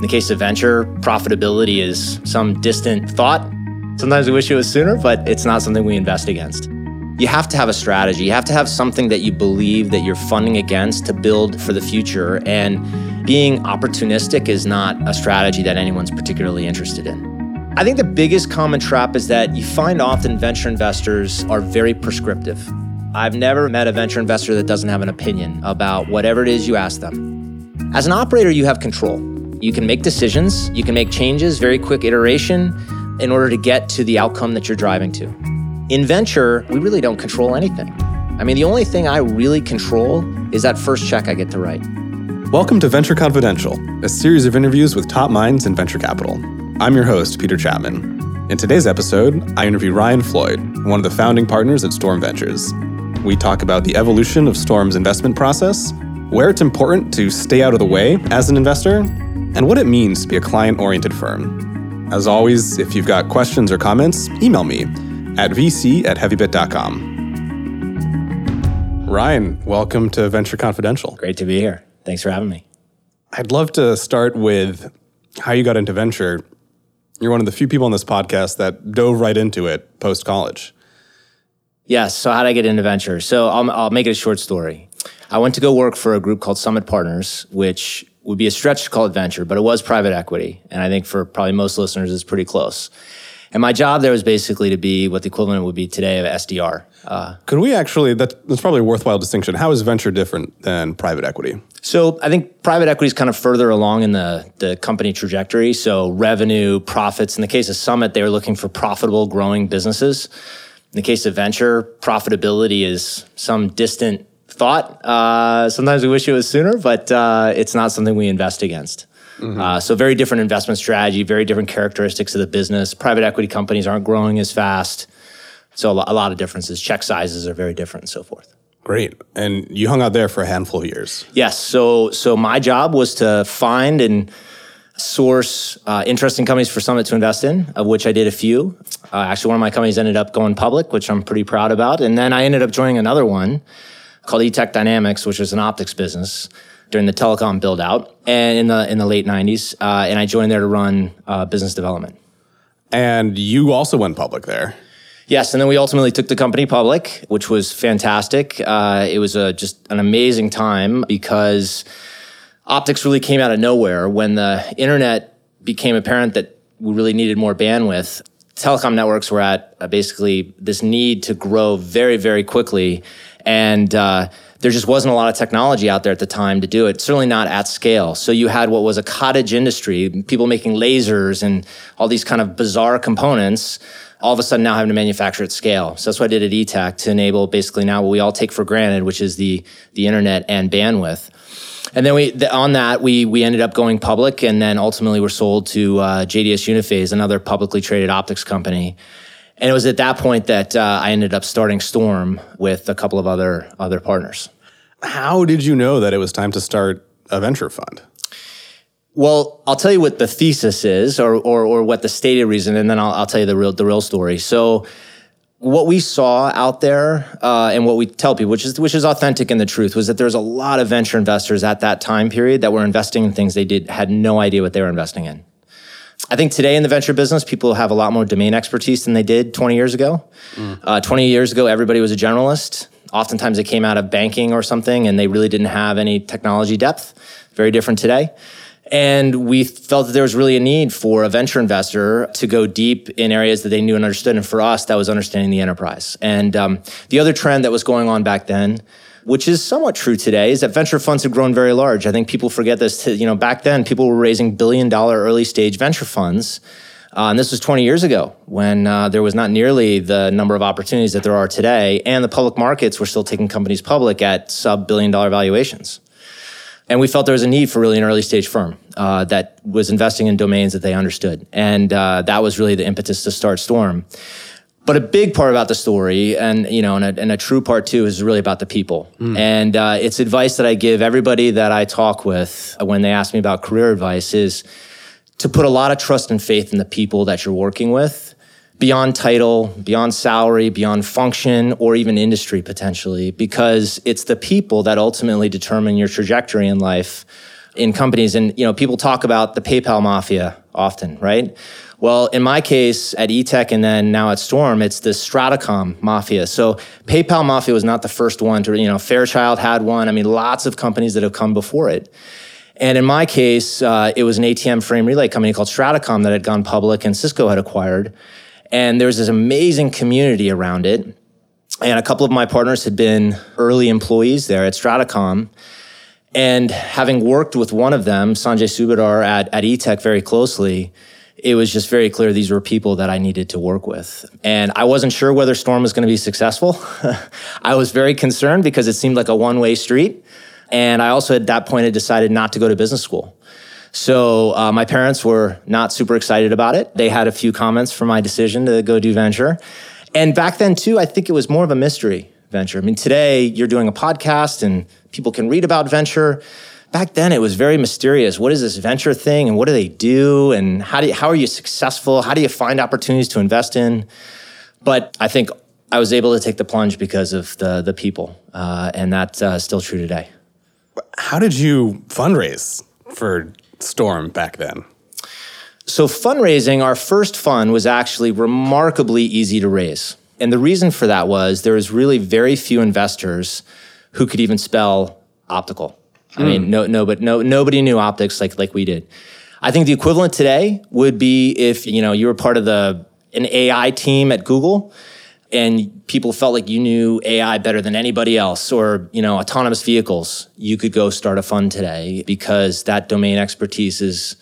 In the case of venture, profitability is some distant thought. Sometimes we wish it was sooner, but it's not something we invest against. You have to have a strategy. You have to have something that you believe that you're funding against to build for the future. And being opportunistic is not a strategy that anyone's particularly interested in. I think the biggest common trap is that you find often venture investors are very prescriptive. I've never met a venture investor that doesn't have an opinion about whatever it is you ask them. As an operator, you have control. You can make decisions, you can make changes, very quick iteration in order to get to the outcome that you're driving to. In venture, we really don't control anything. I mean, the only thing I really control is that first check I get to write. Welcome to Venture Confidential, a series of interviews with top minds in venture capital. I'm your host, Peter Chapman. In today's episode, I interview Ryan Floyd, one of the founding partners at Storm Ventures. We talk about the evolution of Storm's investment process, where it's important to stay out of the way as an investor, and what it means to be a client oriented firm. As always, if you've got questions or comments, email me at vc at heavybit.com. Ryan, welcome to Venture Confidential. Great to be here. Thanks for having me. I'd love to start with how you got into venture you're one of the few people on this podcast that dove right into it post college. Yes. So, how did I get into venture? So, I'll, I'll make it a short story. I went to go work for a group called Summit Partners, which would be a stretch to call it venture, but it was private equity. And I think for probably most listeners, it's pretty close. And my job there was basically to be what the equivalent would be today of SDR. Uh, Could we actually, that, that's probably a worthwhile distinction. How is venture different than private equity? So I think private equity is kind of further along in the, the company trajectory. So revenue, profits. In the case of Summit, they were looking for profitable, growing businesses. In the case of venture, profitability is some distant thought. Uh, sometimes we wish it was sooner, but uh, it's not something we invest against. Mm-hmm. Uh, so very different investment strategy, very different characteristics of the business. Private equity companies aren't growing as fast. So a lot of differences. Check sizes are very different and so forth. Great. And you hung out there for a handful of years. Yes. So so my job was to find and source uh, interesting companies for Summit to invest in, of which I did a few. Uh, actually, one of my companies ended up going public, which I'm pretty proud about. And then I ended up joining another one called E-TEK Dynamics, which was an optics business during the telecom build out and in the in the late 90s. Uh, and I joined there to run uh, business development. And you also went public there. Yes, and then we ultimately took the company public, which was fantastic. Uh, it was a, just an amazing time because optics really came out of nowhere when the internet became apparent that we really needed more bandwidth. Telecom networks were at uh, basically this need to grow very, very quickly, and uh, there just wasn't a lot of technology out there at the time to do it, certainly not at scale. So you had what was a cottage industry, people making lasers and all these kind of bizarre components all of a sudden now having to manufacture at scale. So that's what I did at E-TEK to enable basically now what we all take for granted, which is the the internet and bandwidth. And then we the, on that we we ended up going public, and then ultimately were sold to uh, JDS Uniphase, another publicly traded optics company. And it was at that point that uh, I ended up starting Storm with a couple of other other partners. How did you know that it was time to start a venture fund? Well, I'll tell you what the thesis is, or or, or what the stated reason, and then I'll, I'll tell you the real the real story. So, what we saw out there, uh, and what we tell people, which is which is authentic and the truth, was that there's a lot of venture investors at that time period that were investing in things they did had no idea what they were investing in. I think today in the venture business, people have a lot more domain expertise than they did 20 years ago. Mm. Uh, 20 years ago, everybody was a generalist. Oftentimes, they came out of banking or something, and they really didn't have any technology depth. Very different today. And we felt that there was really a need for a venture investor to go deep in areas that they knew and understood. And for us, that was understanding the enterprise. And um, the other trend that was going on back then, which is somewhat true today, is that venture funds have grown very large. I think people forget this. To, you know, back then, people were raising billion dollar early stage venture funds. Uh, and this was 20 years ago when uh, there was not nearly the number of opportunities that there are today. And the public markets were still taking companies public at sub billion dollar valuations. And we felt there was a need for really an early stage firm uh, that was investing in domains that they understood. And uh, that was really the impetus to start Storm. But a big part about the story, and you know, and a, and a true part too, is really about the people. Mm. And uh, it's advice that I give everybody that I talk with when they ask me about career advice is to put a lot of trust and faith in the people that you're working with beyond title, beyond salary, beyond function, or even industry potentially, because it's the people that ultimately determine your trajectory in life in companies. And, you know, people talk about the PayPal mafia often, right? Well, in my case at E-TEK and then now at Storm, it's the Stratacom mafia. So PayPal mafia was not the first one to, you know, Fairchild had one. I mean, lots of companies that have come before it. And in my case, uh, it was an ATM frame relay company called Stratacom that had gone public and Cisco had acquired. And there's this amazing community around it. And a couple of my partners had been early employees there at Stratacom. And having worked with one of them, Sanjay Subhedar at, at E-TEK very closely, it was just very clear these were people that I needed to work with. And I wasn't sure whether Storm was going to be successful. I was very concerned because it seemed like a one way street. And I also at that point had decided not to go to business school. So uh, my parents were not super excited about it. They had a few comments for my decision to go do venture. And back then, too, I think it was more of a mystery venture. I mean, today you're doing a podcast and people can read about venture back then it was very mysterious. What is this venture thing and what do they do and how do you, how are you successful? How do you find opportunities to invest in? But I think I was able to take the plunge because of the the people, uh, and that's uh, still true today. How did you fundraise for Storm back then? So fundraising, our first fund was actually remarkably easy to raise. And the reason for that was there was really very few investors who could even spell optical. I mean, hmm. no, no, but no, nobody knew optics like like we did. I think the equivalent today would be if you know you were part of the an AI team at Google, and people felt like you knew AI better than anybody else, or you know autonomous vehicles. You could go start a fund today because that domain expertise is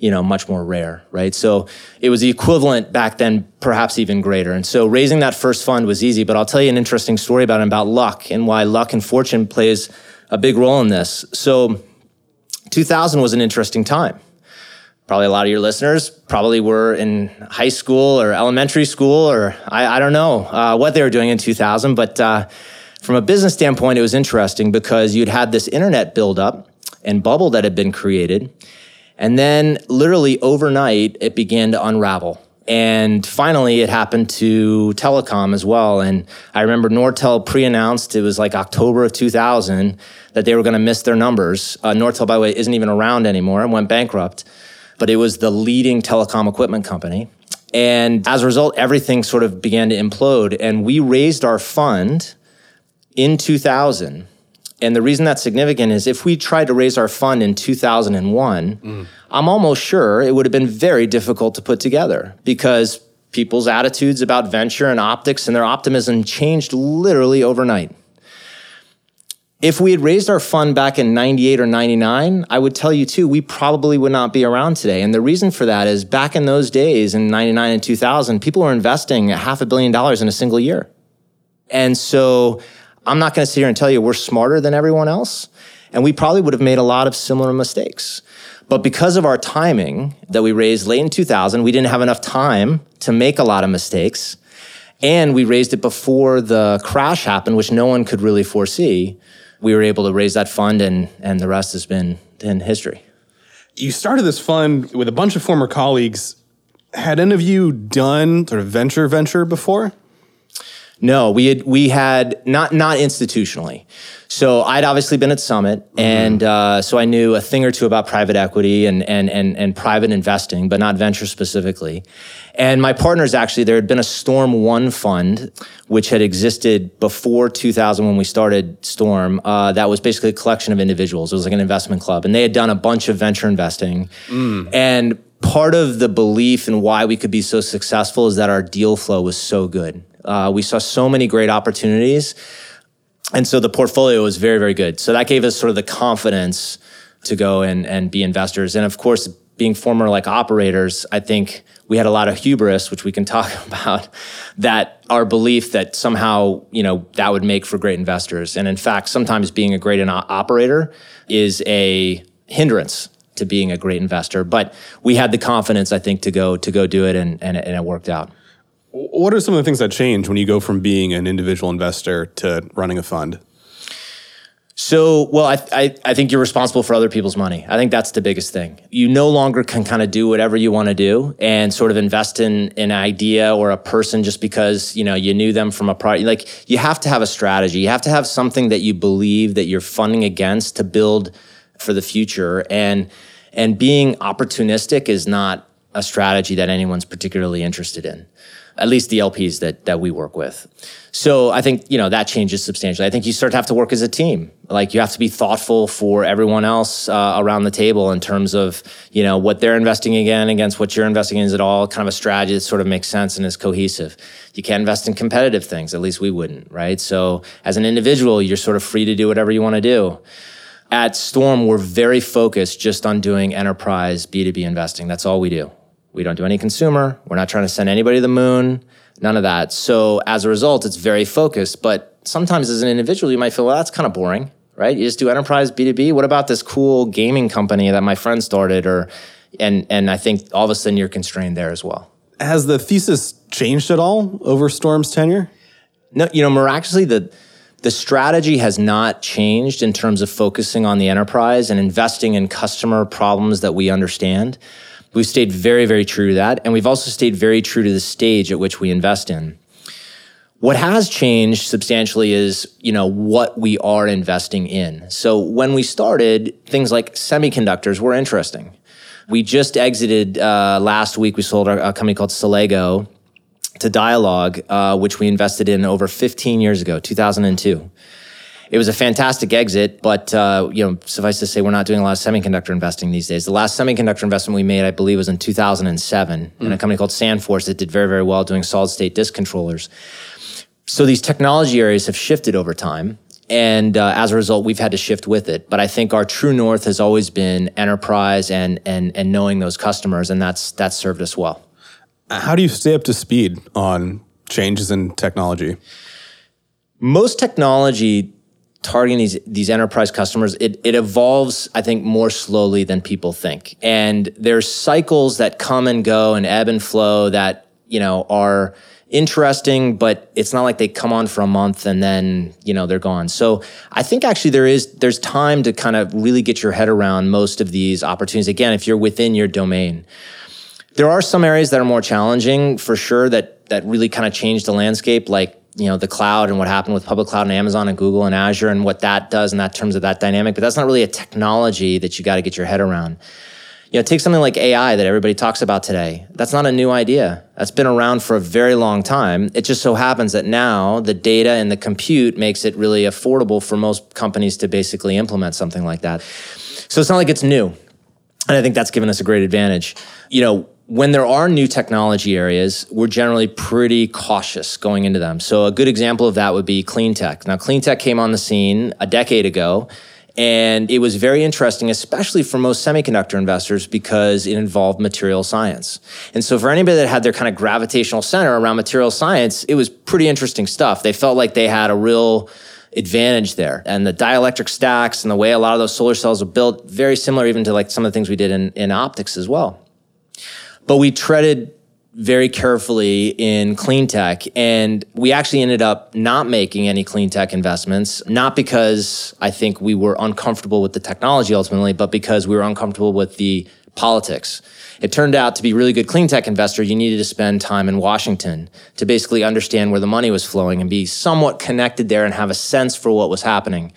you know much more rare right so it was the equivalent back then perhaps even greater and so raising that first fund was easy but i'll tell you an interesting story about it about luck and why luck and fortune plays a big role in this. So 2000 was an interesting time. Probably a lot of your listeners probably were in high school or elementary school, or I, I don't know uh, what they were doing in 2000. But uh, from a business standpoint, it was interesting because you'd had this internet buildup and bubble that had been created. And then, literally overnight, it began to unravel. And finally, it happened to telecom as well. And I remember Nortel pre announced, it was like October of 2000, that they were going to miss their numbers. Uh, Nortel, by the way, isn't even around anymore and went bankrupt, but it was the leading telecom equipment company. And as a result, everything sort of began to implode. And we raised our fund in 2000 and the reason that's significant is if we tried to raise our fund in 2001, mm. I'm almost sure it would have been very difficult to put together because people's attitudes about venture and optics and their optimism changed literally overnight. If we had raised our fund back in 98 or 99, I would tell you too, we probably would not be around today. And the reason for that is back in those days, in 99 and 2000, people were investing a half a billion dollars in a single year. And so I'm not going to sit here and tell you we're smarter than everyone else. And we probably would have made a lot of similar mistakes. But because of our timing that we raised late in 2000, we didn't have enough time to make a lot of mistakes. And we raised it before the crash happened, which no one could really foresee. We were able to raise that fund, and, and the rest has been in history. You started this fund with a bunch of former colleagues. Had any of you done sort of venture venture before? No, we had we had not not institutionally. So I'd obviously been at Summit, mm-hmm. and uh, so I knew a thing or two about private equity and and and and private investing, but not venture specifically. And my partners actually, there had been a Storm One fund which had existed before 2000 when we started Storm. Uh, that was basically a collection of individuals. It was like an investment club, and they had done a bunch of venture investing. Mm. And part of the belief in why we could be so successful is that our deal flow was so good. Uh, we saw so many great opportunities. And so the portfolio was very, very good. So that gave us sort of the confidence to go and, and be investors. And of course, being former like operators, I think we had a lot of hubris, which we can talk about, that our belief that somehow, you know, that would make for great investors. And in fact, sometimes being a great operator is a hindrance to being a great investor. But we had the confidence, I think, to go to go do it and, and, and it worked out. What are some of the things that change when you go from being an individual investor to running a fund? So, well, I, I, I, think you're responsible for other people's money. I think that's the biggest thing. You no longer can kind of do whatever you want to do and sort of invest in an idea or a person just because, you know, you knew them from a prior. Like, you have to have a strategy. You have to have something that you believe that you're funding against to build for the future. And and being opportunistic is not a strategy that anyone's particularly interested in at least the LPs that that we work with. So I think you know that changes substantially. I think you start to have to work as a team. Like you have to be thoughtful for everyone else uh, around the table in terms of you know what they're investing again against what you're investing in. Is it all kind of a strategy that sort of makes sense and is cohesive? You can't invest in competitive things. At least we wouldn't, right? So as an individual, you're sort of free to do whatever you want to do. At Storm, we're very focused just on doing enterprise B2B investing. That's all we do. We don't do any consumer. We're not trying to send anybody to the moon, none of that. So as a result, it's very focused. But sometimes as an individual, you might feel, well, that's kind of boring, right? You just do enterprise B2B. What about this cool gaming company that my friend started? Or and and I think all of a sudden you're constrained there as well. Has the thesis changed at all over Storm's tenure? No, you know, miraculously the the strategy has not changed in terms of focusing on the enterprise and investing in customer problems that we understand. We've stayed very, very true to that. And we've also stayed very true to the stage at which we invest in. What has changed substantially is, you know, what we are investing in. So when we started, things like semiconductors were interesting. We just exited uh, last week. We sold our, a company called Silego to Dialog, uh, which we invested in over 15 years ago, 2002 it was a fantastic exit, but uh, you know, suffice to say, we're not doing a lot of semiconductor investing these days. The last semiconductor investment we made, I believe, was in 2007 mm. in a company called Sandforce that did very, very well doing solid state disk controllers. So these technology areas have shifted over time. And uh, as a result, we've had to shift with it. But I think our true north has always been enterprise and and and knowing those customers, and that's that's served us well. How do you stay up to speed on changes in technology? Most technology targeting these these enterprise customers it, it evolves i think more slowly than people think. And there's cycles that come and go and ebb and flow that you know are interesting but it's not like they come on for a month and then you know they're gone. So i think actually there is there's time to kind of really get your head around most of these opportunities. Again if you're within your domain there are some areas that are more challenging for sure that that really kind of change the landscape. Like you know the cloud and what happened with public cloud and Amazon and Google and Azure and what that does in that terms of that dynamic. But that's not really a technology that you got to get your head around. You know, take something like AI that everybody talks about today. That's not a new idea. That's been around for a very long time. It just so happens that now the data and the compute makes it really affordable for most companies to basically implement something like that. So it's not like it's new. And I think that's given us a great advantage. You know, when there are new technology areas, we're generally pretty cautious going into them. So, a good example of that would be clean tech. Now, clean tech came on the scene a decade ago, and it was very interesting, especially for most semiconductor investors, because it involved material science. And so, for anybody that had their kind of gravitational center around material science, it was pretty interesting stuff. They felt like they had a real advantage there. And the dielectric stacks and the way a lot of those solar cells were built, very similar even to like some of the things we did in, in optics as well. But we treaded very carefully in clean tech. And we actually ended up not making any clean tech investments, not because I think we were uncomfortable with the technology ultimately, but because we were uncomfortable with the politics. It turned out to be really good clean tech investor, you needed to spend time in Washington to basically understand where the money was flowing and be somewhat connected there and have a sense for what was happening.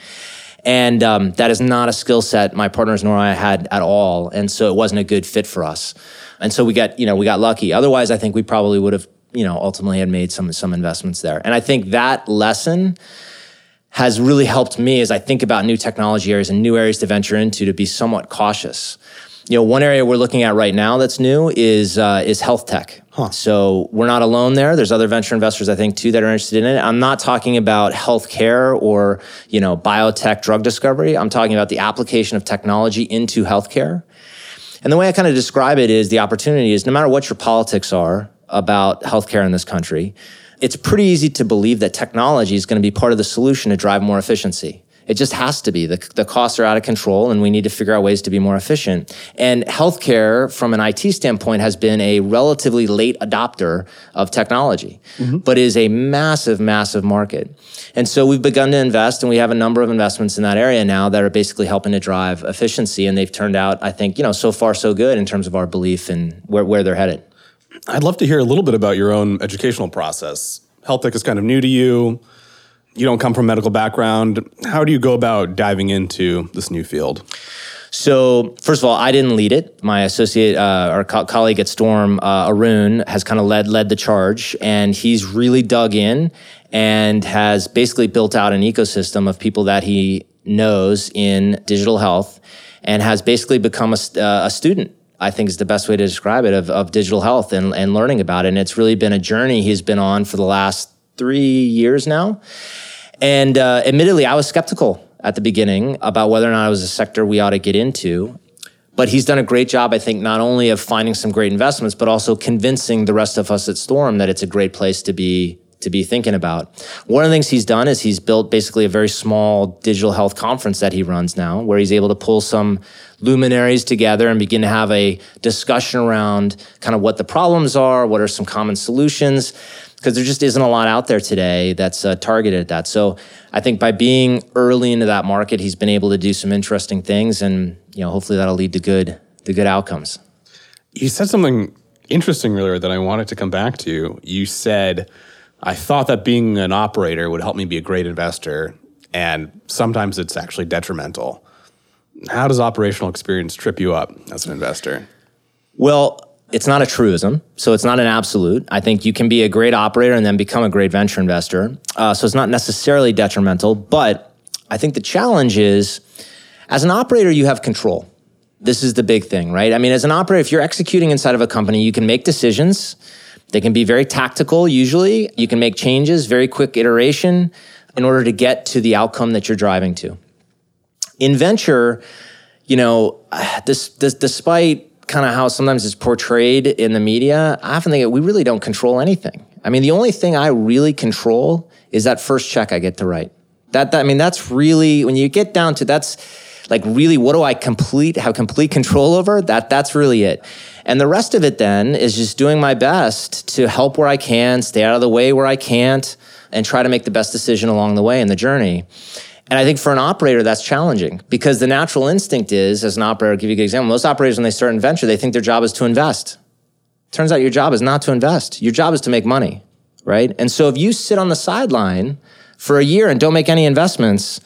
And um, that is not a skill set my partners nor I had at all. And so it wasn't a good fit for us. And so we got, you know, we got lucky. Otherwise, I think we probably would have, you know, ultimately had made some some investments there. And I think that lesson has really helped me as I think about new technology areas and new areas to venture into to be somewhat cautious. You know, one area we're looking at right now that's new is uh, is health tech. Huh. So we're not alone there. There's other venture investors I think too that are interested in it. I'm not talking about healthcare or you know biotech drug discovery. I'm talking about the application of technology into healthcare. And the way I kind of describe it is the opportunity is no matter what your politics are about healthcare in this country, it's pretty easy to believe that technology is going to be part of the solution to drive more efficiency. It just has to be. The, the costs are out of control, and we need to figure out ways to be more efficient. And healthcare, from an IT standpoint, has been a relatively late adopter of technology, mm-hmm. but is a massive, massive market. And so we've begun to invest, and we have a number of investments in that area now that are basically helping to drive efficiency. And they've turned out, I think, you know, so far so good in terms of our belief in where, where they're headed. I'd love to hear a little bit about your own educational process. Health tech is kind of new to you you don't come from medical background. How do you go about diving into this new field? So, first of all, I didn't lead it. My associate, uh, our co- colleague at Storm, uh, Arun, has kind of led led the charge, and he's really dug in and has basically built out an ecosystem of people that he knows in digital health, and has basically become a, uh, a student. I think is the best way to describe it of, of digital health and, and learning about it. And it's really been a journey he's been on for the last three years now. And uh, admittedly, I was skeptical at the beginning about whether or not it was a sector we ought to get into. But he's done a great job, I think, not only of finding some great investments, but also convincing the rest of us at Storm that it's a great place to be to be thinking about. One of the things he's done is he's built basically a very small digital health conference that he runs now, where he's able to pull some luminaries together and begin to have a discussion around kind of what the problems are, what are some common solutions, because there just isn't a lot out there today that's uh, targeted at that. So I think by being early into that market, he's been able to do some interesting things, and you know, hopefully that'll lead to good, to good outcomes. You said something interesting earlier that I wanted to come back to. You said, I thought that being an operator would help me be a great investor, and sometimes it's actually detrimental. How does operational experience trip you up as an investor? Well, it's not a truism, so it's not an absolute. I think you can be a great operator and then become a great venture investor. Uh, so it's not necessarily detrimental, but I think the challenge is as an operator, you have control. This is the big thing, right? I mean, as an operator, if you're executing inside of a company, you can make decisions. They can be very tactical, usually. You can make changes, very quick iteration in order to get to the outcome that you're driving to. In venture, you know, this, this despite kind of how sometimes it's portrayed in the media, I often think we really don't control anything. I mean, the only thing I really control is that first check I get to write. That, that I mean, that's really when you get down to that's like really what do I complete have complete control over? That that's really it. And the rest of it then is just doing my best to help where I can, stay out of the way where I can't, and try to make the best decision along the way in the journey. And I think for an operator, that's challenging because the natural instinct is, as an operator, I'll give you a good example. Most operators, when they start in venture, they think their job is to invest. Turns out your job is not to invest. Your job is to make money, right? And so if you sit on the sideline for a year and don't make any investments,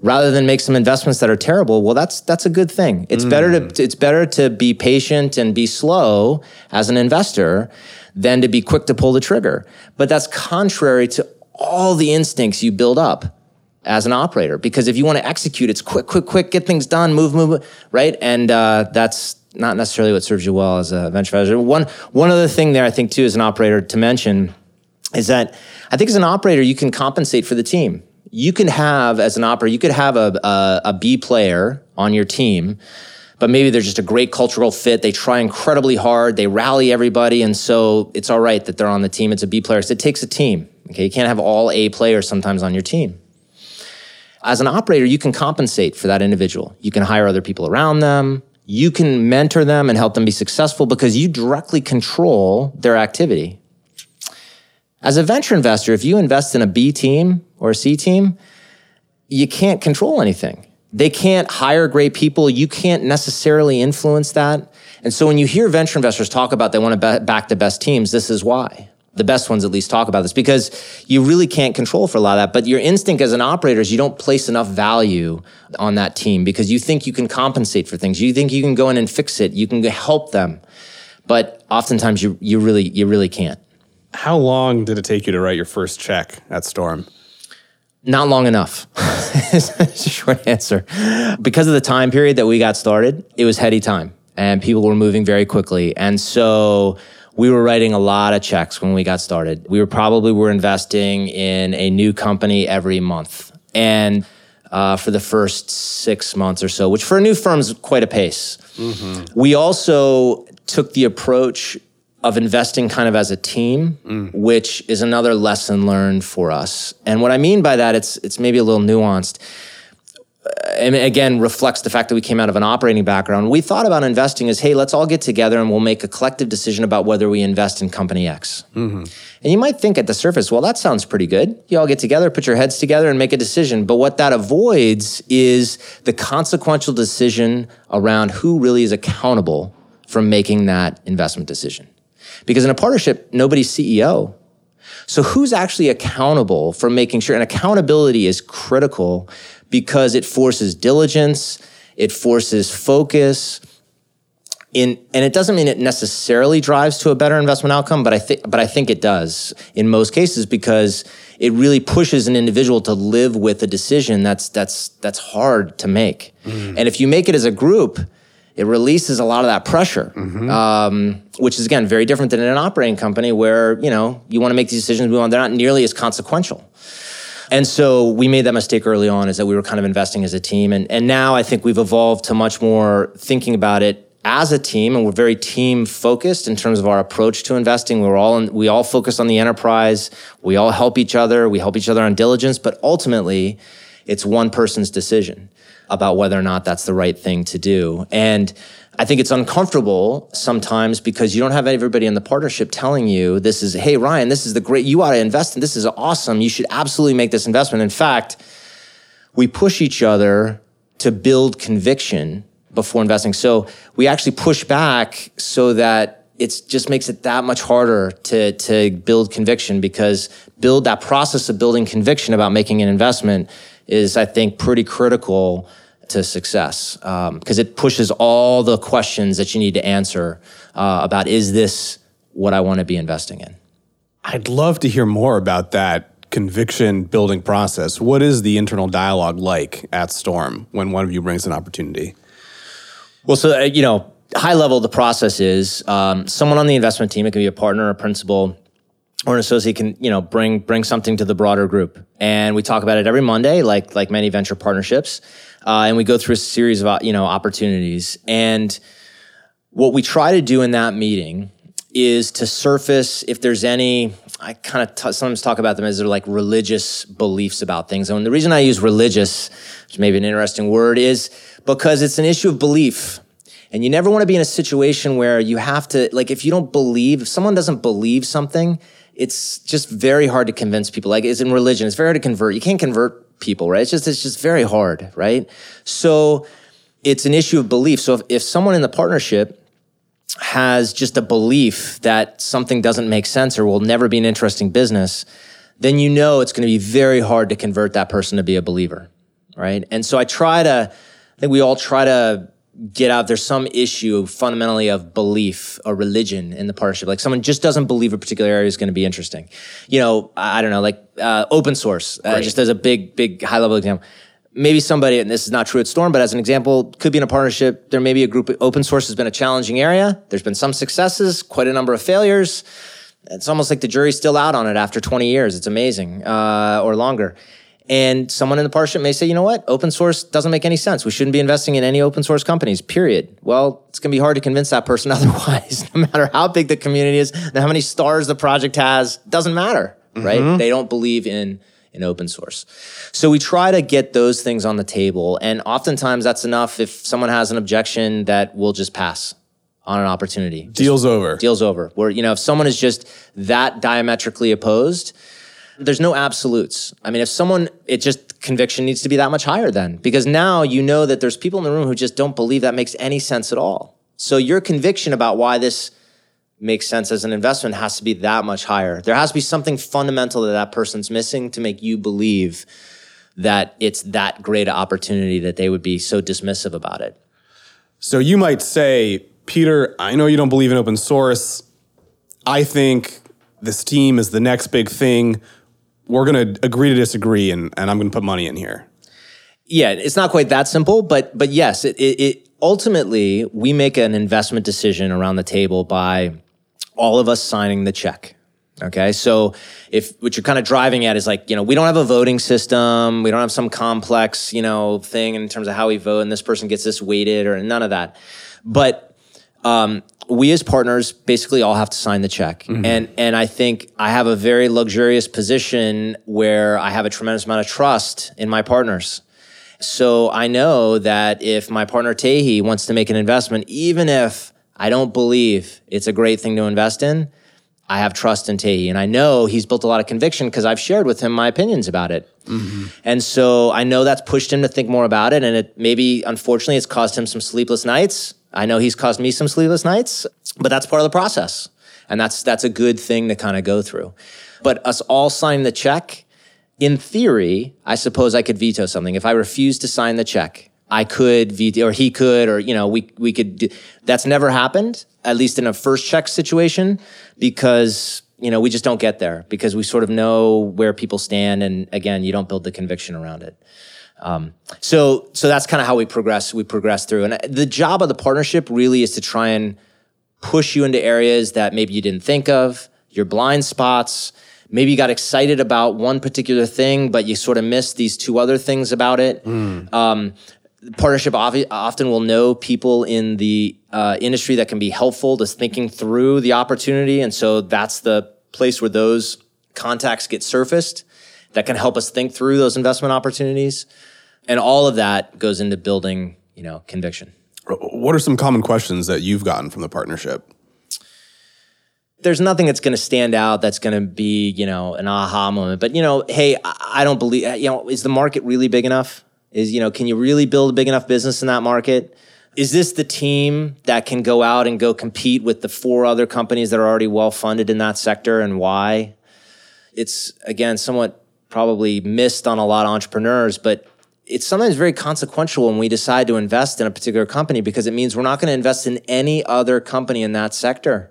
rather than make some investments that are terrible, well, that's that's a good thing. It's mm. better to it's better to be patient and be slow as an investor than to be quick to pull the trigger. But that's contrary to all the instincts you build up as an operator because if you want to execute, it's quick, quick, quick, get things done, move, move, right? And uh, that's not necessarily what serves you well as a venture investor. One one other thing there, I think too, as an operator to mention is that I think as an operator you can compensate for the team. You can have as an operator, you could have a, a, a B player on your team but maybe they're just a great cultural fit. They try incredibly hard. They rally everybody. And so it's all right that they're on the team. It's a B player. So it takes a team. Okay. You can't have all A players sometimes on your team. As an operator, you can compensate for that individual. You can hire other people around them. You can mentor them and help them be successful because you directly control their activity. As a venture investor, if you invest in a B team or a C team, you can't control anything. They can't hire great people. You can't necessarily influence that. And so when you hear venture investors talk about they want to back the best teams, this is why the best ones at least talk about this because you really can't control for a lot of that. But your instinct as an operator is you don't place enough value on that team because you think you can compensate for things. You think you can go in and fix it. You can help them. But oftentimes you, you really, you really can't. How long did it take you to write your first check at Storm? Not long enough. short answer. Because of the time period that we got started, it was heady time and people were moving very quickly. And so we were writing a lot of checks when we got started. We were probably were investing in a new company every month. And uh, for the first six months or so, which for a new firm is quite a pace. Mm-hmm. We also took the approach of investing kind of as a team, mm. which is another lesson learned for us. And what I mean by that, it's it's maybe a little nuanced and again reflects the fact that we came out of an operating background. We thought about investing as, hey, let's all get together and we'll make a collective decision about whether we invest in company X. Mm-hmm. And you might think at the surface, well, that sounds pretty good. You all get together, put your heads together, and make a decision. But what that avoids is the consequential decision around who really is accountable for making that investment decision. Because in a partnership, nobody's CEO. So who's actually accountable for making sure? And accountability is critical because it forces diligence, It forces focus. In, and it doesn't mean it necessarily drives to a better investment outcome, but I think but I think it does in most cases because it really pushes an individual to live with a decision that's that's that's hard to make. Mm. And if you make it as a group, it releases a lot of that pressure, mm-hmm. um, which is again very different than in an operating company where you know you want to make these decisions, We want they're not nearly as consequential. And so we made that mistake early on, is that we were kind of investing as a team, and and now I think we've evolved to much more thinking about it as a team, and we're very team focused in terms of our approach to investing. We're all in, we all focus on the enterprise. We all help each other. We help each other on diligence, but ultimately, it's one person's decision about whether or not that's the right thing to do. And I think it's uncomfortable sometimes because you don't have everybody in the partnership telling you this is, hey, Ryan, this is the great, you ought to invest in this is awesome. You should absolutely make this investment. In fact, we push each other to build conviction before investing. So we actually push back so that it just makes it that much harder to, to build conviction because build that process of building conviction about making an investment is, I think, pretty critical to success because um, it pushes all the questions that you need to answer uh, about is this what I want to be investing in? I'd love to hear more about that conviction building process. What is the internal dialogue like at Storm when one of you brings an opportunity? Well, so, uh, you know, high level, the process is um, someone on the investment team, it can be a partner, a principal, or an associate can, you know, bring bring something to the broader group. And we talk about it every Monday, like like many venture partnerships. Uh, and we go through a series of, you know, opportunities. And what we try to do in that meeting is to surface if there's any I kind of t- sometimes talk about them as they're like religious beliefs about things. And the reason I use religious, which may be an interesting word, is because it's an issue of belief. And you never want to be in a situation where you have to, like, if you don't believe, if someone doesn't believe something, it's just very hard to convince people. Like, it's in religion, it's very hard to convert. You can't convert people, right? It's just, it's just very hard, right? So it's an issue of belief. So if, if someone in the partnership has just a belief that something doesn't make sense or will never be an interesting business, then you know it's going to be very hard to convert that person to be a believer, right? And so I try to, I think we all try to get out there's some issue fundamentally of belief or religion in the partnership. Like someone just doesn't believe a particular area is going to be interesting. You know i don't know like uh, open source uh, just as a big big high level example. Maybe somebody and this is not true at storm but as an example could be in a partnership there may be a group open source has been a challenging area there's been some successes quite a number of failures. It's almost like the jury's still out on it after 20 years it's amazing uh, or longer and someone in the partnership may say, you know what, open source doesn't make any sense. We shouldn't be investing in any open source companies, period. Well, it's going to be hard to convince that person otherwise, no matter how big the community is, how many stars the project has, doesn't matter, mm-hmm. right? They don't believe in, in open source. So we try to get those things on the table. And oftentimes that's enough if someone has an objection that we'll just pass on an opportunity. Just deal's over. Deal's over. Where, you know, if someone is just that diametrically opposed, there's no absolutes. I mean, if someone, it just conviction needs to be that much higher then, because now you know that there's people in the room who just don't believe that makes any sense at all. So your conviction about why this makes sense as an investment has to be that much higher. There has to be something fundamental that that person's missing to make you believe that it's that great an opportunity that they would be so dismissive about it. So you might say, Peter, I know you don't believe in open source. I think this team is the next big thing we're going to agree to disagree and, and I'm going to put money in here. Yeah, it's not quite that simple, but but yes, it, it, it ultimately we make an investment decision around the table by all of us signing the check. Okay. So if what you're kind of driving at is like, you know, we don't have a voting system. We don't have some complex, you know, thing in terms of how we vote and this person gets this weighted or none of that. But, um, we as partners basically all have to sign the check. Mm-hmm. And and I think I have a very luxurious position where I have a tremendous amount of trust in my partners. So I know that if my partner Tae Hea wants to make an investment, even if I don't believe it's a great thing to invest in, I have trust in Tae Hea. And I know he's built a lot of conviction because I've shared with him my opinions about it. Mm-hmm. And so I know that's pushed him to think more about it. And it maybe, unfortunately, it's caused him some sleepless nights I know he's caused me some sleepless nights, but that's part of the process. And that's that's a good thing to kind of go through. But us all signing the check, in theory, I suppose I could veto something. If I refuse to sign the check, I could veto or he could or you know we we could. Do, that's never happened, at least in a first check situation, because you know we just don't get there because we sort of know where people stand, and again, you don't build the conviction around it. Um, so so that's kind of how we progress. We progress through, and the job of the partnership really is to try and push you into areas that maybe you didn't think of, your blind spots. Maybe you got excited about one particular thing, but you sort of missed these two other things about it. Mm. Um, partnership often will know people in the uh, industry that can be helpful to thinking through the opportunity. And so that's the place where those contacts get surfaced that can help us think through those investment opportunities. And all of that goes into building, you know, conviction. What are some common questions that you've gotten from the partnership? There's nothing that's going to stand out that's going to be, you know, an aha moment. But, you know, hey, I don't believe, you know, is the market really big enough? Is, you know, can you really build a big enough business in that market? Is this the team that can go out and go compete with the four other companies that are already well funded in that sector and why? It's, again, somewhat probably missed on a lot of entrepreneurs, but it's sometimes very consequential when we decide to invest in a particular company because it means we're not going to invest in any other company in that sector,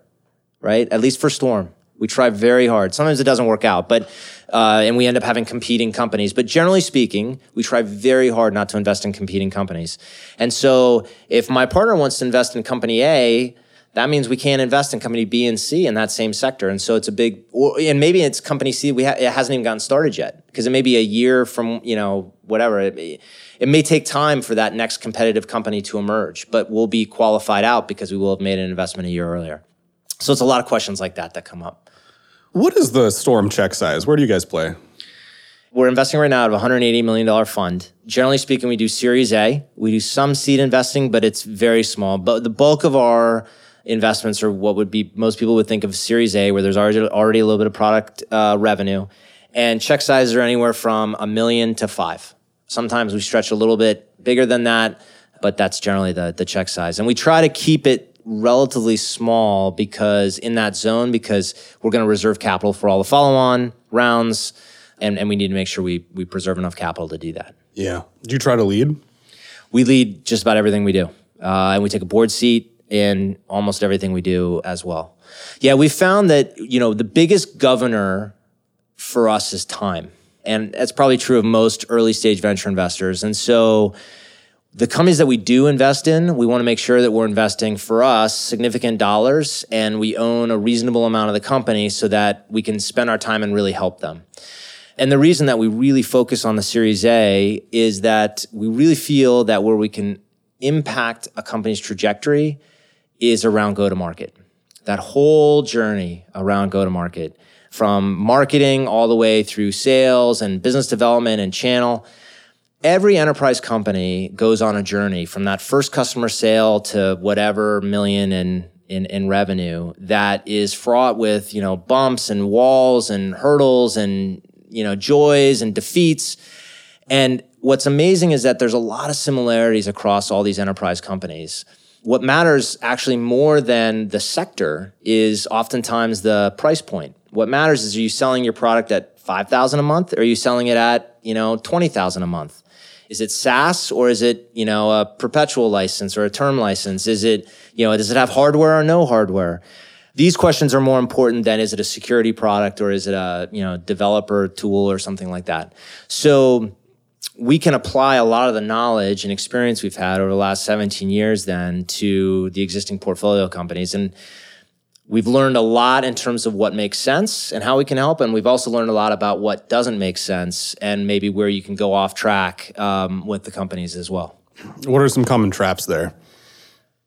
right? At least for Storm. We try very hard. Sometimes it doesn't work out, but uh, and we end up having competing companies. But generally speaking, we try very hard not to invest in competing companies. And so, if my partner wants to invest in company A, that means we can't invest in company B and C in that same sector. And so it's a big, and maybe it's company C, we ha- it hasn't even gotten started yet because it may be a year from, you know, whatever. It may, it may take time for that next competitive company to emerge, but we'll be qualified out because we will have made an investment a year earlier. So it's a lot of questions like that that come up. What is the Storm check size? Where do you guys play? We're investing right now out of a $180 million fund. Generally speaking, we do Series A. We do some seed investing, but it's very small. But the bulk of our investments are what would be most people would think of Series A, where there's already already a little bit of product uh, revenue, and check sizes are anywhere from a million to five. Sometimes we stretch a little bit bigger than that, but that's generally the the check size, and we try to keep it relatively small because in that zone because we're going to reserve capital for all the follow-on rounds and, and we need to make sure we we preserve enough capital to do that. Yeah. Do you try to lead? We lead just about everything we do. Uh, and we take a board seat in almost everything we do as well. Yeah, we found that, you know, the biggest governor for us is time. And that's probably true of most early stage venture investors. And so the companies that we do invest in, we want to make sure that we're investing for us significant dollars and we own a reasonable amount of the company so that we can spend our time and really help them. And the reason that we really focus on the Series A is that we really feel that where we can impact a company's trajectory is around go to market. That whole journey around go to market from marketing all the way through sales and business development and channel. Every enterprise company goes on a journey from that first customer sale to whatever million in, in, in revenue that is fraught with, you know, bumps and walls and hurdles and, you know, joys and defeats. And what's amazing is that there's a lot of similarities across all these enterprise companies what matters actually more than the sector is oftentimes the price point. What matters is are you selling your product at 5000 a month or are you selling it at, you know, 20,000 a month? Is it SaaS or is it, you know, a perpetual license or a term license? Is it, you know, does it have hardware or no hardware? These questions are more important than is it a security product or is it a, you know, developer tool or something like that. So we can apply a lot of the knowledge and experience we've had over the last 17 years then to the existing portfolio companies. And we've learned a lot in terms of what makes sense and how we can help. And we've also learned a lot about what doesn't make sense and maybe where you can go off track um, with the companies as well. What are some common traps there?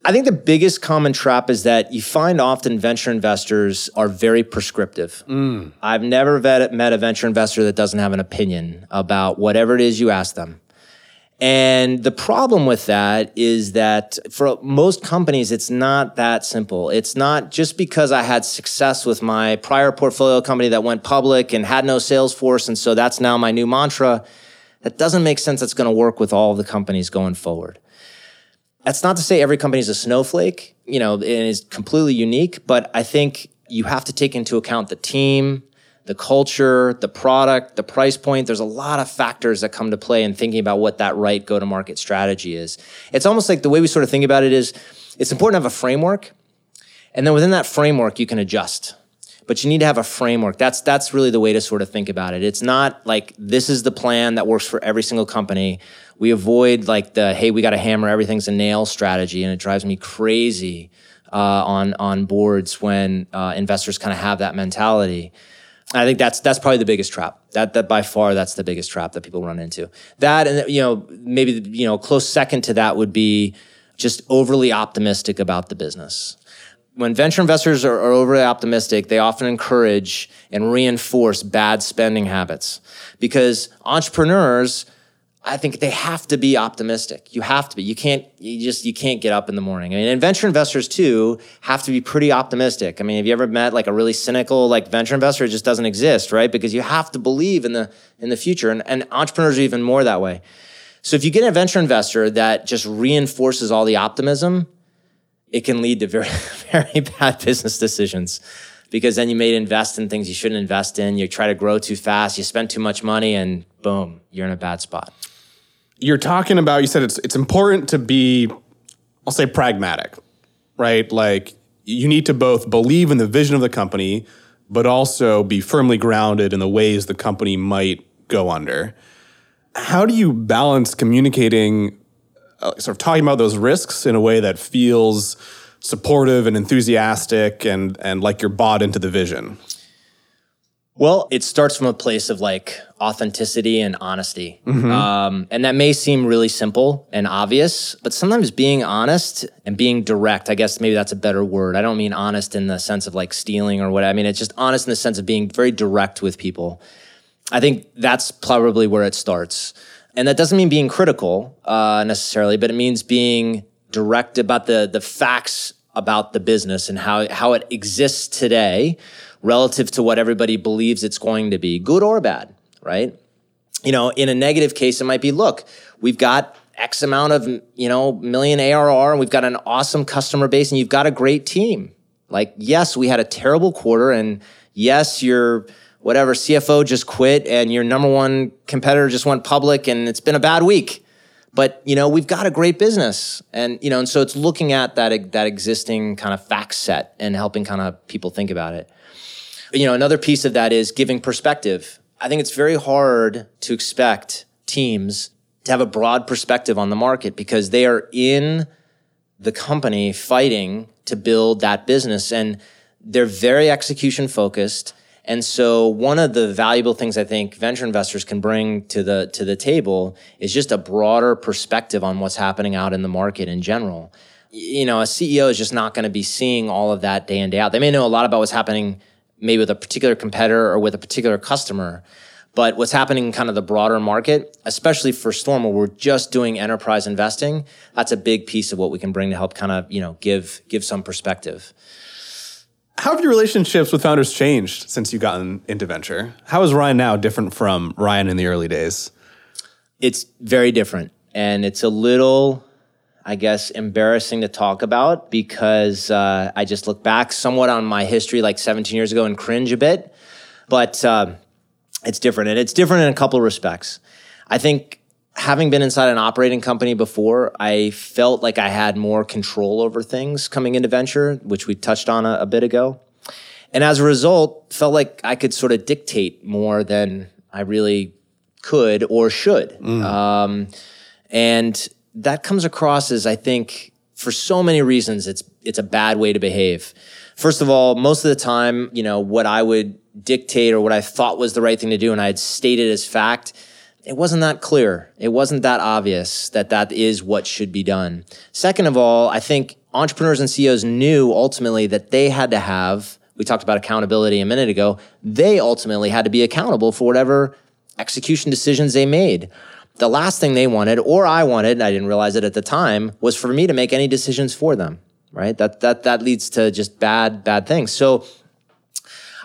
I think the biggest common trap is that you find often venture investors are very prescriptive. Mm. I've never met a venture investor that doesn't have an opinion about whatever it is you ask them. And the problem with that is that for most companies, it's not that simple. It's not just because I had success with my prior portfolio company that went public and had no sales force. And so that's now my new mantra. That doesn't make sense. That's going to work with all of the companies going forward. That's not to say every company is a snowflake, you know, and is completely unique, but I think you have to take into account the team, the culture, the product, the price point. There's a lot of factors that come to play in thinking about what that right go to market strategy is. It's almost like the way we sort of think about it is it's important to have a framework. And then within that framework, you can adjust. But you need to have a framework. That's that's really the way to sort of think about it. It's not like this is the plan that works for every single company. We avoid like the hey, we got to hammer everything's a nail strategy, and it drives me crazy uh, on on boards when uh, investors kind of have that mentality. I think that's that's probably the biggest trap. That that by far that's the biggest trap that people run into. That and you know maybe you know close second to that would be just overly optimistic about the business when venture investors are, are, overly optimistic, they often encourage and reinforce bad spending habits because entrepreneurs, I think they have to be optimistic. You have to be. You can't, you just, you can't get up in the morning. I mean, and venture investors too have to be pretty optimistic. I mean, have you ever met like a really cynical, like venture investor? It just doesn't exist, right? Because you have to believe in the, in the future and, and entrepreneurs are even more that way. So if you get a venture investor that just reinforces all the optimism, it can lead to very, very bad business decisions because then you may invest in things you shouldn't invest in. You try to grow too fast, you spend too much money, and boom, you're in a bad spot. You're talking about, you said it's, it's important to be, I'll say pragmatic, right? Like you need to both believe in the vision of the company, but also be firmly grounded in the ways the company might go under. How do you balance communicating uh, sort of talking about those risks in a way that feels supportive and enthusiastic and and like you're bought into the vision? Well, it starts from a place of like authenticity and honesty. Mm-hmm. Um, and that may seem really simple and obvious, but sometimes being honest and being direct, I guess maybe that's a better word. I don't mean honest in the sense of like stealing or what. I mean, it's just honest in the sense of being very direct with people. I think that's probably where it starts. And that doesn't mean being critical uh, necessarily, but it means being direct about the, the facts about the business and how, how it exists today relative to what everybody believes it's going to be, good or bad, right? You know, in a negative case, it might be, look, we've got X amount of, you know, million ARR and we've got an awesome customer base and you've got a great team. Like, yes, we had a terrible quarter and yes, you're, whatever CFO just quit and your number one competitor just went public and it's been a bad week. But you know we've got a great business, and you know, and so it's looking at that that existing kind of fact set and helping kind of people think about it. You know, another piece of that is giving perspective. I think it's very hard to expect teams to have a broad perspective on the market because they are in the company fighting to build that business and they're very execution focused and so one of the valuable things I think venture investors can bring to the to the table is just a broader perspective on what's happening out in the market in general. You know, a CEO is just not going to be seeing all of that day in day out. They may know a lot about what's happening maybe with a particular competitor or with a particular customer, but what's happening in kind of the broader market, especially for Storm, where we're just doing enterprise investing, that's a big piece of what we can bring to help kind of you know give give some perspective. How have your relationships with founders changed since you've gotten into venture? How is Ryan now different from Ryan in the early days? It's very different. And it's a little, I guess, embarrassing to talk about because uh, I just look back somewhat on my history like 17 years ago and cringe a bit. But uh, it's different. And it's different in a couple of respects. I think having been inside an operating company before, I felt like I had more control over things coming into venture, which we touched on a, a bit ago. And as a result, felt like I could sort of dictate more than I really could or should. Mm. Um, and that comes across as I think for so many reasons it's it's a bad way to behave. First of all, most of the time, you know, what I would dictate or what I thought was the right thing to do and I had stated as fact it wasn't that clear. It wasn't that obvious that that is what should be done. Second of all, I think entrepreneurs and CEOs knew ultimately that they had to have, we talked about accountability a minute ago, they ultimately had to be accountable for whatever execution decisions they made. The last thing they wanted, or I wanted, and I didn't realize it at the time, was for me to make any decisions for them. Right? That that that leads to just bad, bad things. So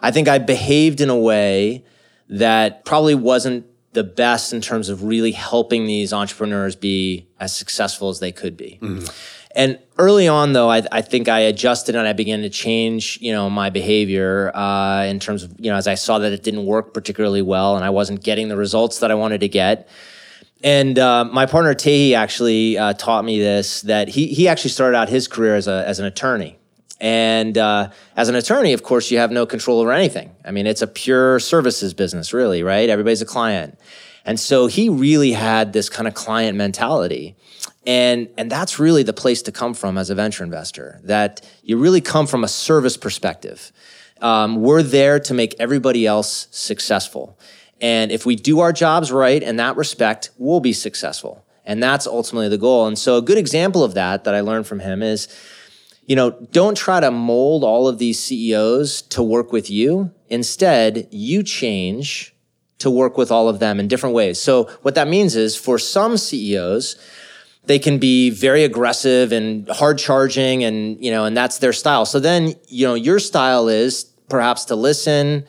I think I behaved in a way that probably wasn't the best in terms of really helping these entrepreneurs be as successful as they could be. Mm. And early on, though, I, I, think I adjusted and I began to change, you know, my behavior uh, in terms of, you know, as I saw that it didn't work particularly well and I wasn't getting the results that I wanted to get. And uh, my partner Tae Hea actually uh, taught me this that he he actually started out his career as a as an attorney. And uh, as an attorney, of course, you have no control over anything. I mean, it's a pure services business, really, right? Everybody's a client. And so he really had this kind of client mentality. And, and that's really the place to come from as a venture investor, that you really come from a service perspective. Um, we're there to make everybody else successful. And if we do our jobs right in that respect, we'll be successful. And that's ultimately the goal. And so a good example of that that I learned from him is, you know, don't try to mold all of these CEOs to work with you. Instead, you change to work with all of them in different ways. So what that means is for some CEOs, they can be very aggressive and hard charging and, you know, and that's their style. So then, you know, your style is perhaps to listen,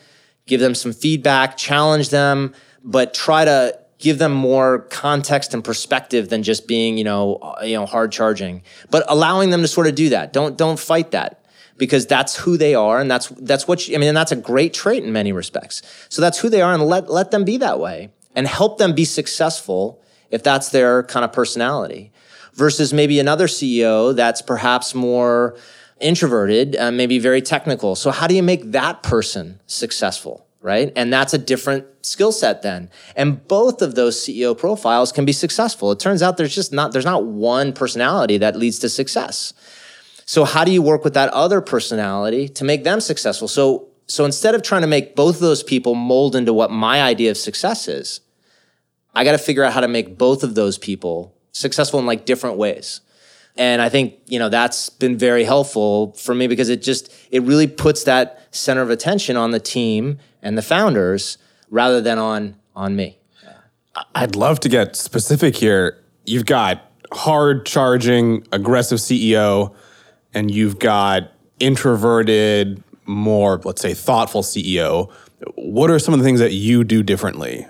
give them some feedback, challenge them, but try to give them more context and perspective than just being, you know, uh, you know, hard charging. But allowing them to sort of do that. Don't don't fight that because that's who they are and that's that's what you, I mean and that's a great trait in many respects. So that's who they are and let let them be that way and help them be successful if that's their kind of personality versus maybe another CEO that's perhaps more introverted, uh, maybe very technical. So how do you make that person successful? Right. And that's a different skill set then. And both of those CEO profiles can be successful. It turns out there's just not, there's not one personality that leads to success. So how do you work with that other personality to make them successful? So, so instead of trying to make both of those people mold into what my idea of success is, I got to figure out how to make both of those people successful in like different ways. And I think, you know, that's been very helpful for me because it just, it really puts that center of attention on the team and the founders rather than on, on me. I'd love to get specific here. You've got hard charging, aggressive CEO and you've got introverted, more, let's say, thoughtful CEO, what are some of the things that you do differently?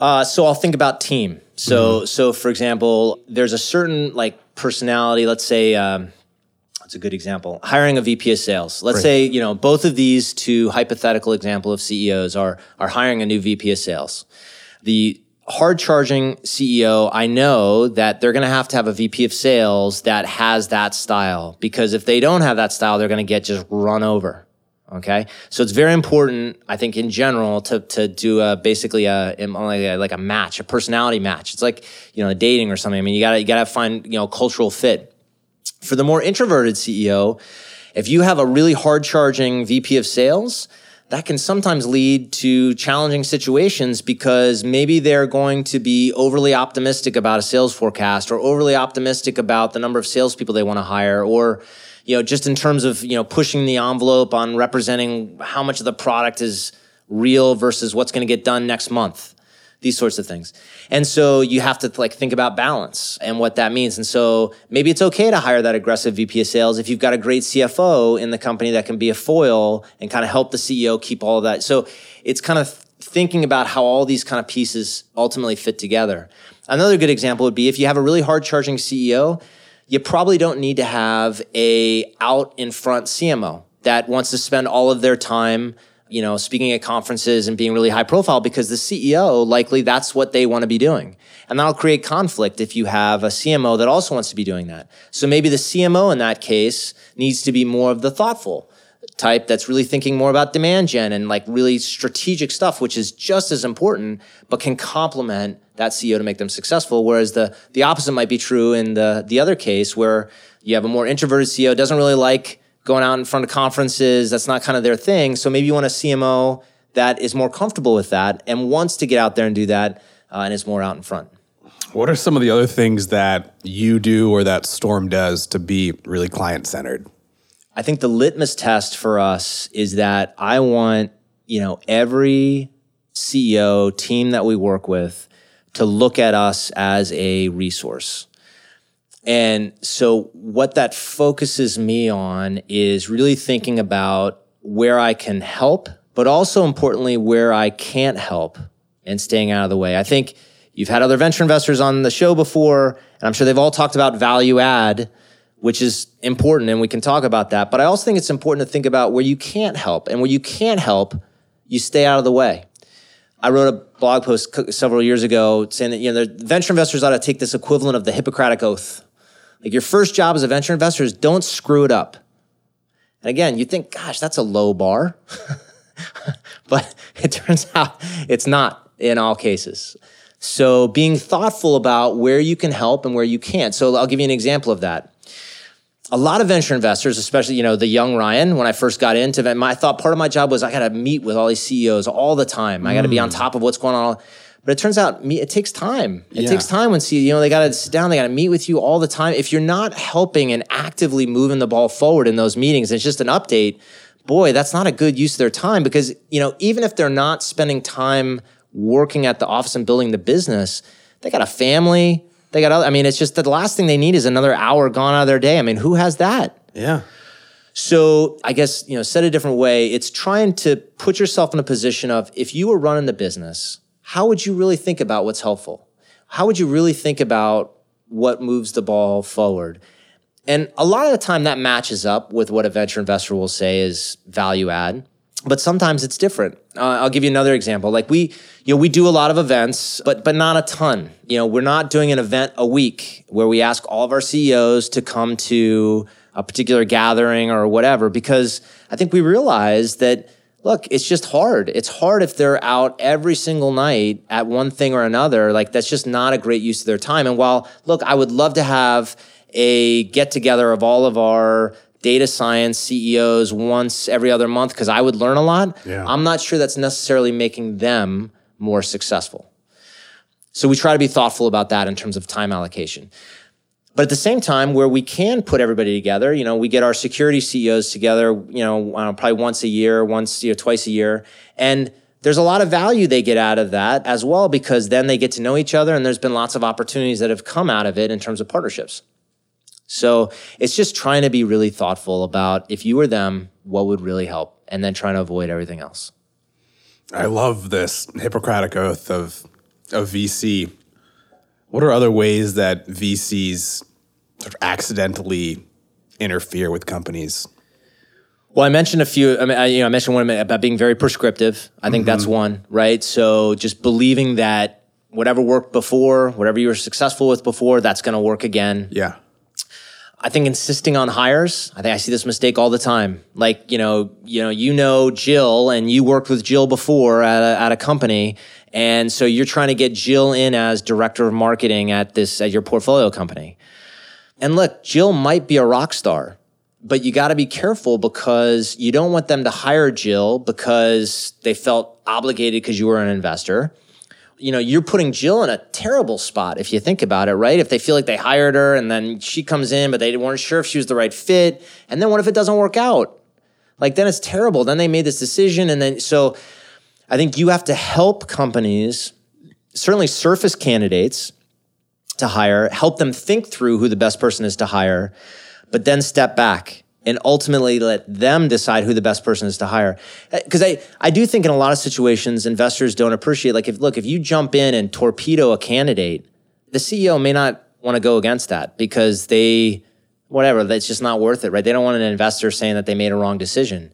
Uh, so I'll think about team. So, mm-hmm. so for example, there's a certain like personality. Let's say, um, that's a good example. Hiring a VP of sales. Let's right. say you know both of these two hypothetical example of CEOs are are hiring a new VP of sales. The hard charging CEO, I know that they're going to have to have a VP of sales that has that style because if they don't have that style, they're going to get just run over. Okay. So it's very important, I think, in general, to, to do a, basically a, like a match, a personality match. It's like, you know, a dating or something. I mean, you gotta, you gotta find, you know, cultural fit. For the more introverted CEO, if you have a really hard charging VP of sales, that can sometimes lead to challenging situations because maybe they're going to be overly optimistic about a sales forecast or overly optimistic about the number of salespeople they want to hire or you know just in terms of you know pushing the envelope on representing how much of the product is real versus what's going to get done next month these sorts of things. And so you have to like think about balance and what that means. And so maybe it's okay to hire that aggressive VP of sales if you've got a great CFO in the company that can be a foil and kind of help the CEO keep all of that. So it's kind of thinking about how all these kind of pieces ultimately fit together. Another good example would be if you have a really hard charging CEO, you probably don't need to have a out in front CMO that wants to spend all of their time you know, speaking at conferences and being really high profile because the CEO likely that's what they want to be doing. And that'll create conflict if you have a CMO that also wants to be doing that. So maybe the CMO in that case needs to be more of the thoughtful type that's really thinking more about demand gen and like really strategic stuff, which is just as important, but can complement that CEO to make them successful. Whereas the, the opposite might be true in the, the other case where you have a more introverted CEO, doesn't really like going out in front of conferences. That's not kind of their thing. So maybe you want a CMO that is more comfortable with that and wants to get out there and do that uh, and is more out in front. What are some of the other things that you do or that Storm does to be really client centered? I think the litmus test for us is that I want, you know, every CEO team that we work with to look at us as a resource. And so what that focuses me on is really thinking about where I can help, but also importantly, where I can't help and staying out of the way. I think you've had other venture investors on the show before, And I'm sure they've all talked about value add, which is important, and we can talk about that. But I also think it's important to think about where you can't help. And where you can't help, you stay out of the way. I wrote a blog post several years ago saying that you know venture investors ought to take this equivalent of the Hippocratic Oath. Like your first job as a venture investor is don't screw it up. And again, you think, gosh, that's a low bar. but it turns out it's not in all cases. So being thoughtful about where you can help and where you can't. So I'll give you an example of that. A lot of venture investors, especially you know the young Ryan, when I first got into it, my thought part of my job was I got to meet with all these CEOs all the time. I got to be on mm. top of what's going on. But it turns out it takes time. It yeah. takes time when you know they got to sit down, they got to meet with you all the time. If you're not helping and actively moving the ball forward in those meetings, it's just an update boy, that's not a good use of their time because, you know, even if they're not spending time working at the office and building the business, they got a family. They got, other, I mean, it's just the last thing they need is another hour gone out of their day. I mean, who has that? Yeah. So I guess, you know, said a different way, it's trying to put yourself in a position of if you were running the business, how would you really think about what's helpful? How would you really think about what moves the ball forward? And a lot of the time that matches up with what a venture investor will say is value add. But sometimes it's different. Uh, I'll give you another example. Like we, you know, we do a lot of events, but but not a ton. You know, we're not doing an event a week where we ask all of our CEOs to come to a particular gathering or whatever because I think we realize that look, it's just hard. It's hard if they're out every single night at one thing or another. Like that's just not a great use of their time. And while look, I would love to have a get together of all of our data science CEOs once every other month because I would learn a lot. Yeah. I'm not sure that's necessarily making them more successful. So we try to be thoughtful about that in terms of time allocation. But at the same time, where we can put everybody together, you know, we get our security CEOs together, you know, probably once a year, once, you know, twice a year. And there's a lot of value they get out of that as well, because then they get to know each other and there's been lots of opportunities that have come out of it in terms of partnerships. So it's just trying to be really thoughtful about if you were them, what would really help, and then trying to avoid everything else. I love this Hippocratic oath of of VC. What are other ways that VCs sort of accidentally interfere with companies? Well, I mentioned a few. I mean, I, you know, I mentioned one about being very prescriptive. I think mm-hmm. that's one, right? So just believing that whatever worked before, whatever you were successful with before, that's going to work again. Yeah. I think insisting on hires. I think I see this mistake all the time. Like you know, you know, you know Jill, and you worked with Jill before at a, at a company, and so you're trying to get Jill in as director of marketing at this at your portfolio company. And look, Jill might be a rock star, but you got to be careful because you don't want them to hire Jill because they felt obligated because you were an investor you know, you're putting Jill in a terrible spot if you think about it, right? If they feel like they hired her and then she comes in, but they weren't sure if she was the right fit. And then what if it doesn't work out? Like, then it's terrible. Then they made this decision. And then, so I think you have to help companies, certainly surface candidates to hire, help them think through who the best person is to hire, but then step back and ultimately let them decide who the best person is to hire. Because uh, I, I do think in a lot of situations, investors don't appreciate, like, if, look, if you jump in and torpedo a candidate, the CEO may not want to go against that because they, whatever, that's just not worth it, right? They don't want an investor saying that they made a wrong decision.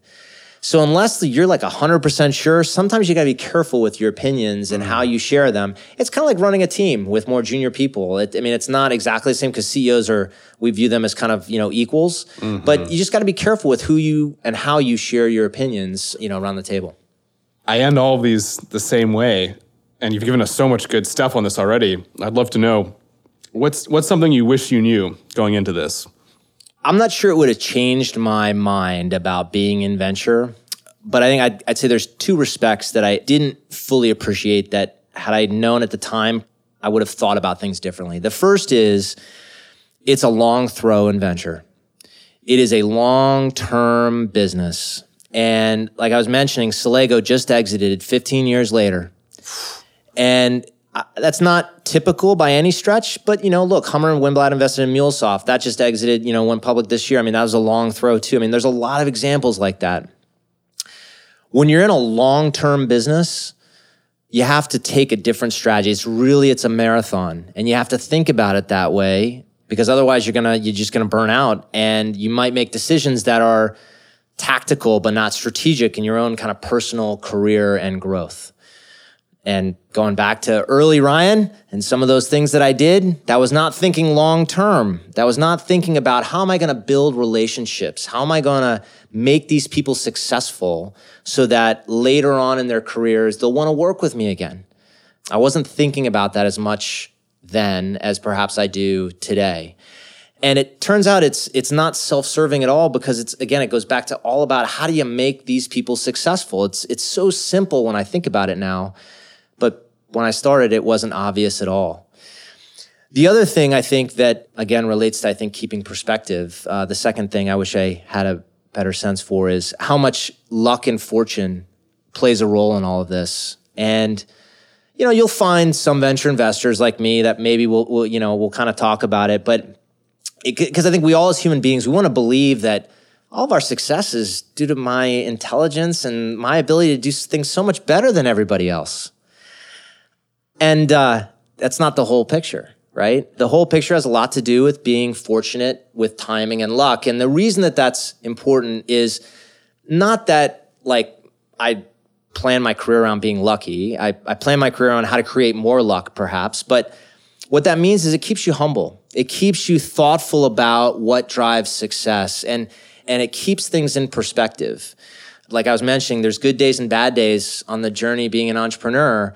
So unless you're like 100% sure, sometimes you got to be careful with your opinions and how you share them. It's kind of like running a team with more junior people. It, I mean, it's not exactly the same because CEOs are, we view them as kind of, you know, equals, mm-hmm. but you just got to be careful with who you and how you share your opinions, you know, around the table. I end all these the same way. And you've given us so much good stuff on this already. I'd love to know what's, what's something you wish you knew going into this? I'm not sure it would have changed my mind about being in venture, but I think I'd, I'd, say there's two respects that I didn't fully appreciate that had I known at the time, I would have thought about things differently. The first is it's a long throw in venture. It is a long term business. And like I was mentioning, Silego just exited 15 years later. And that's not typical by any stretch, but you know, look, Hummer and Winblad invested in MuleSoft. That just exited, you know, went public this year. I mean, that was a long throw too. I mean, there's a lot of examples like that. When you're in a long-term business, you have to take a different strategy. It's really it's a marathon and you have to think about it that way because otherwise you're to you're just to burn out and you might make decisions that are tactical but not strategic in your own kind of personal career and growth. And going back to early Ryan and some of those things that I did, that was not thinking long term. That was not thinking about how am I going to build relationships? How am I going to make these people successful so that later on in their careers, they'll want to work with me again? I wasn't thinking about that as much then as perhaps I do today. And it turns out it's it's not self-serving at all because it's again it goes back to all about how do you make these people successful. It's it's so simple when I think about it now when I started, it wasn't obvious at all. The other thing I think that again relates to I think keeping perspective. Uh, the second thing I wish I had a better sense for is how much luck and fortune plays a role in all of this. And you know, you'll find some venture investors like me that maybe will, will you know, will kind of talk about it, but because I think we all as human beings we want to believe that all of our success is due to my intelligence and my ability to do things so much better than everybody else. And uh, that's not the whole picture, right? The whole picture has a lot to do with being fortunate with timing and luck. And the reason that that's important is not that like I plan my career around being lucky. I, I plan my career on how to create more luck, perhaps. But what that means is it keeps you humble. It keeps you thoughtful about what drives success and and it keeps things in perspective. Like I was mentioning, there's good days and bad days on the journey being an entrepreneur.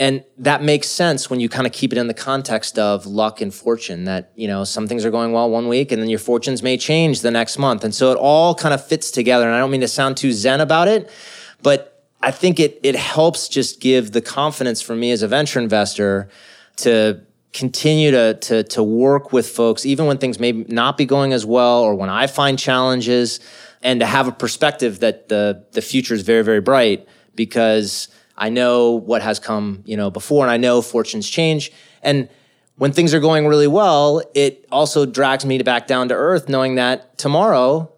And that makes sense when you kind of keep it in the context of luck and fortune that, you know, some things are going well one week and then your fortunes may change the next month. And so it all kind of fits together. And I don't mean to sound too zen about it, but I think it it helps just give the confidence for me as a venture investor to continue to, to, to work with folks, even when things may not be going as well or when I find challenges, and to have a perspective that the, the future is very, very bright because I know what has come, you know, before and I know fortunes change. And when things are going really well, it also drags me to back down to earth knowing that tomorrow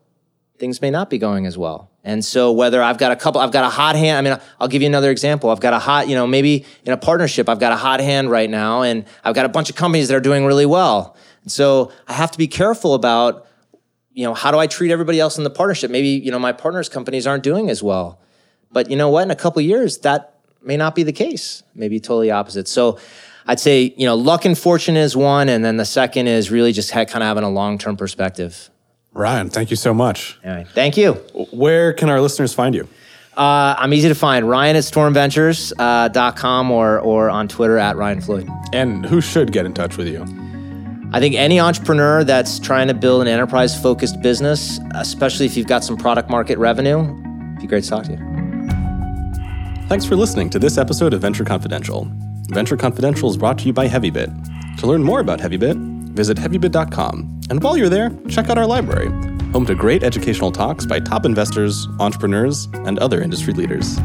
things may not be going as well. And so whether I've got a couple, I've got a hot hand. I mean, I'll give you another example. I've got a hot, you know, maybe in a partnership, I've got a hot hand right now and I've got a bunch of companies that are doing really well. And so I have to be careful about, you know, how do I treat everybody else in the partnership? Maybe, you know, my partners companies aren't doing as well. But you know what? In a couple years, that may not be the case. Maybe totally opposite. So I'd say, you know, luck and fortune is one. And then the second is really just kind of having a long term perspective. Ryan, thank you so much. Anyway, thank you. Where can our listeners find you? Uh, I'm easy to find. Ryan at stormventures.com uh, or, or on Twitter at Ryan Floyd. And who should get in touch with you? I think any entrepreneur that's trying to build an enterprise focused business, especially if you've got some product market revenue, it'd be great to talk to you. Thanks for listening to this episode of Venture Confidential. Venture Confidential is brought to you by HeavyBit. To learn more about HeavyBit, visit heavybit.com. And while you're there, check out our library, home to great educational talks by top investors, entrepreneurs, and other industry leaders.